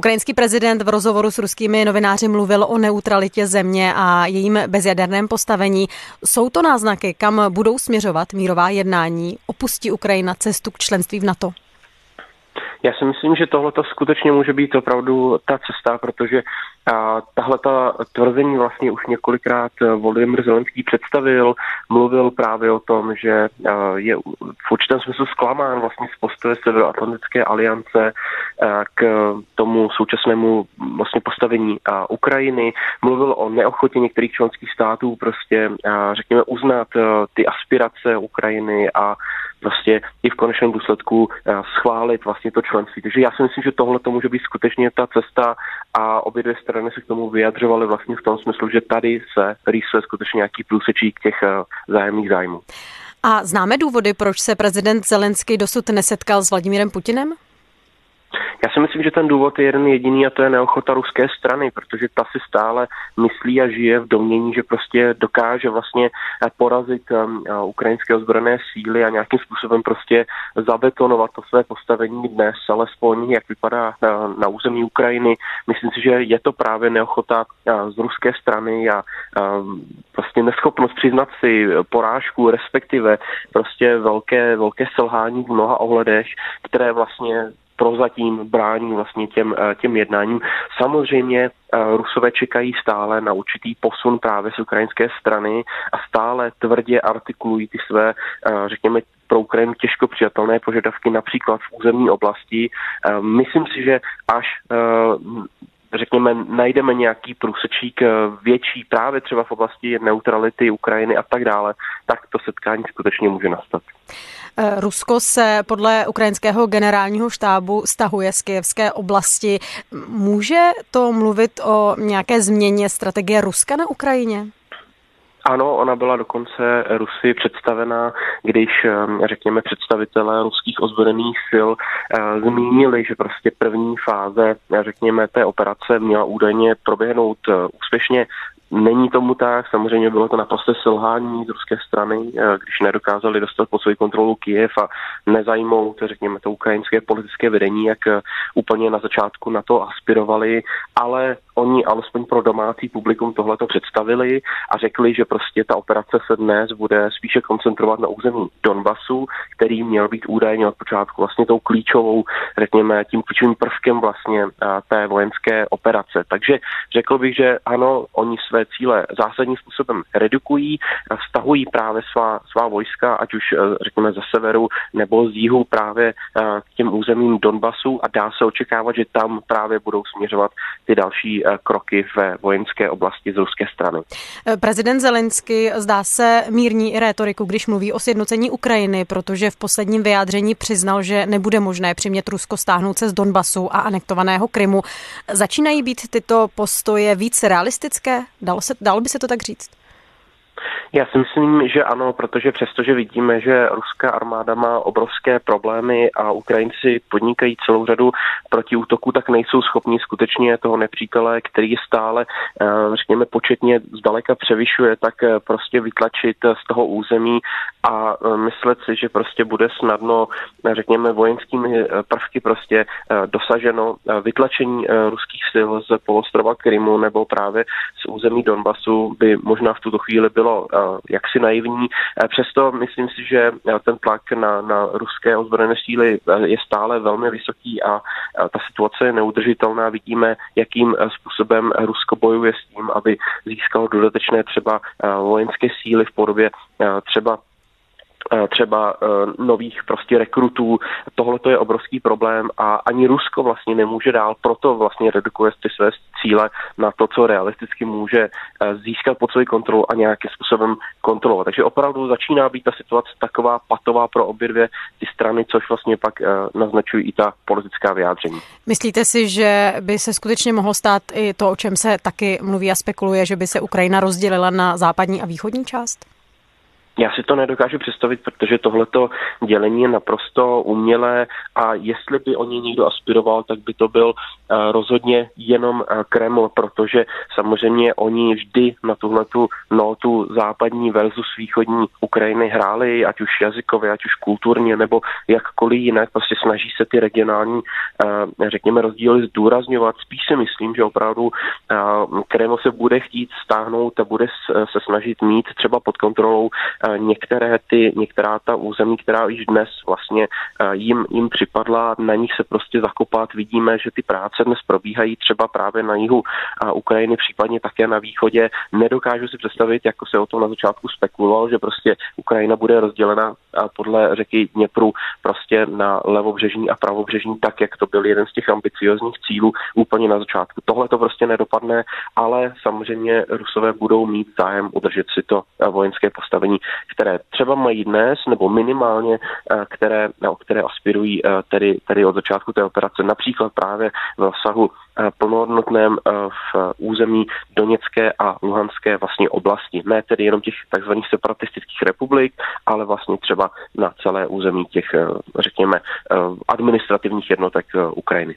Ukrajinský prezident v rozhovoru s ruskými novináři mluvil o neutralitě země a jejím bezjaderném postavení. Jsou to náznaky, kam budou směřovat mírová jednání? Opustí Ukrajina cestu k členství v NATO? Já si myslím, že tohle to skutečně může být opravdu ta cesta, protože tahle ta tvrzení vlastně už několikrát Volodymyr Zelenský představil, mluvil právě o tom, že je v určitém smyslu zklamán vlastně z postoje Severoatlantické aliance k tomu současnému vlastně postavení Ukrajiny. Mluvil o neochotě některých členských států prostě, řekněme, uznat ty aspirace Ukrajiny a prostě i v konečném důsledku eh, schválit vlastně to členství. Takže já si myslím, že tohle to může být skutečně ta cesta a obě dvě strany se k tomu vyjadřovaly vlastně v tom smyslu, že tady se rýsuje skutečně nějaký průsečík těch eh, zájemných zájmů. A známe důvody, proč se prezident Zelenský dosud nesetkal s Vladimírem Putinem? Já si myslím, že ten důvod je jeden jediný a to je neochota ruské strany, protože ta si stále myslí a žije v domění, že prostě dokáže vlastně porazit um, ukrajinské ozbrojené síly a nějakým způsobem prostě zabetonovat to své postavení dnes, alespoň jak vypadá na, na území Ukrajiny. Myslím si, že je to právě neochota z ruské strany a, a prostě neschopnost přiznat si porážku, respektive prostě velké, velké selhání v mnoha ohledech, které vlastně prozatím brání vlastně těm, eh, těm jednáním. Samozřejmě eh, Rusové čekají stále na určitý posun právě z ukrajinské strany a stále tvrdě artikulují ty své, eh, řekněme, pro Ukrajinu těžko přijatelné požadavky, například v územní oblasti. Myslím si, že až řekněme, najdeme nějaký průsečík větší právě třeba v oblasti neutrality Ukrajiny a tak dále, tak to setkání skutečně může nastat. Eh, Rusko se podle ukrajinského generálního štábu stahuje z kijevské oblasti. Může to mluvit o nějaké změně strategie Ruska na Ukrajině? Ano, ona byla dokonce Rusy představená, když, eh, řekněme, představitelé ruských ozbrojených sil eh, zmínili, že prostě první fáze, řekněme, té operace měla údajně proběhnout úspěšně. Není tomu tak, samozřejmě bylo to naprosto selhání z ruské strany, eh, když nedokázali dostat pod svou kontrolu Kijev a nezajmout, řekněme, to ukrajinské politické vedení, jak eh, úplně na začátku na to aspirovali, ale oni alespoň pro domácí publikum tohle to představili a řekli, že prostě ta operace se dnes bude spíše koncentrovat na území Donbasu, který měl být údajně od počátku vlastně tou klíčovou, řekněme, tím klíčovým prvkem vlastně té vojenské operace. Takže řekl bych, že ano, oni své cíle zásadním způsobem redukují, vztahují právě svá, svá vojska, ať už eh, řekněme ze severu nebo z jihu právě eh, k těm územím Donbasu a dá se očekávat, že tam právě budou směřovat ty další eh, kroky ve vojenské oblasti z ruské strany. Prezident Zelensky zdá se mírní rétoriku, když mluví o sjednocení Ukrajiny, protože v posledním vyjádření přiznal, že nebude možné přimět Rusko stáhnout se z Donbasu a anektovaného Krymu. Začínají být tyto postoje víc realistické? Dalo, se, dalo by se to tak říct? Já si myslím, že ano, protože přestože vidíme, že ruská armáda má obrovské problémy a Ukrajinci podnikají celou řadu protiútoků, tak nejsou schopni skutečně toho nepřítele, který stále, eh, řekněme, početně zdaleka převyšuje, tak eh, prostě vytlačit z toho území a eh, myslet si, že prostě bude snadno, řekněme, vojenskými prvky prostě dosaženo vytlačení ruských sil z polostrova Krymu nebo právě z území Donbasu by možná v tuto chvíli bylo jaksi naivní. Přesto myslím si, že ten tlak na, na ruské ozbrojené síly je stále velmi vysoký a ta situace je neudržitelná. Vidíme, jakým způsobem Rusko bojuje s tím, aby získalo dodatečné třeba vojenské síly v podobě třeba třeba nových prostě rekrutů. Tohle to je obrovský problém a ani Rusko vlastně nemůže dál, proto vlastně redukuje ty své cíle na to, co realisticky může získat pod svou kontrolu a nějakým způsobem kontrolovat. Takže opravdu začíná být ta situace taková patová pro obě dvě ty strany, což vlastně pak naznačují i ta politická vyjádření. Myslíte si, že by se skutečně mohlo stát i to, o čem se taky mluví a spekuluje, že by se Ukrajina rozdělila na západní a východní část? Já si to nedokážu představit, protože tohleto dělení je naprosto umělé a jestli by o ně někdo aspiroval, tak by to byl eh, rozhodně jenom eh, Kreml, protože samozřejmě oni vždy na tuhletu notu západní versus východní Ukrajiny hráli, ať už jazykově, ať už kulturně, nebo jakkoliv jinak, prostě snaží se ty regionální, eh, řekněme, rozdíly zdůrazňovat. Spíš si myslím, že opravdu Kreml se bude chtít stáhnout a bude se snažit mít třeba pod kontrolou některé ty, některá ta území, která již dnes vlastně eh, jim, jim připadla, na nich se prostě zakopat. Vidíme, že ty práce dnes probíhají třeba právě na jihu eh, Ukrajiny, případně také na východě. Nedokážu si představit, jako se o tom na začátku spekuloval, že prostě Ukrajina bude rozdělena eh, podle řeky Dněpru prostě na levobřežní a pravobřežní, tak jak to byl jeden z těch ambiciozních cílů úplně na začátku. Tohle to prostě nedopadne, ale samozřejmě Rusové budou mít zájem udržet si to vojenské postavení, které třeba mají dnes, nebo minimálně, eh, které, o které aspirují eh, tedy, tedy od začátku té operace, například právě v rozsahu eh, plnohodnotném v území Doněcké a Luhanské vlastně oblasti. Ne tedy jenom těch takzvaných separatistických republik, ale vlastně třeba na celé území těch, řekněme, administrativních jednotek Ukrajiny.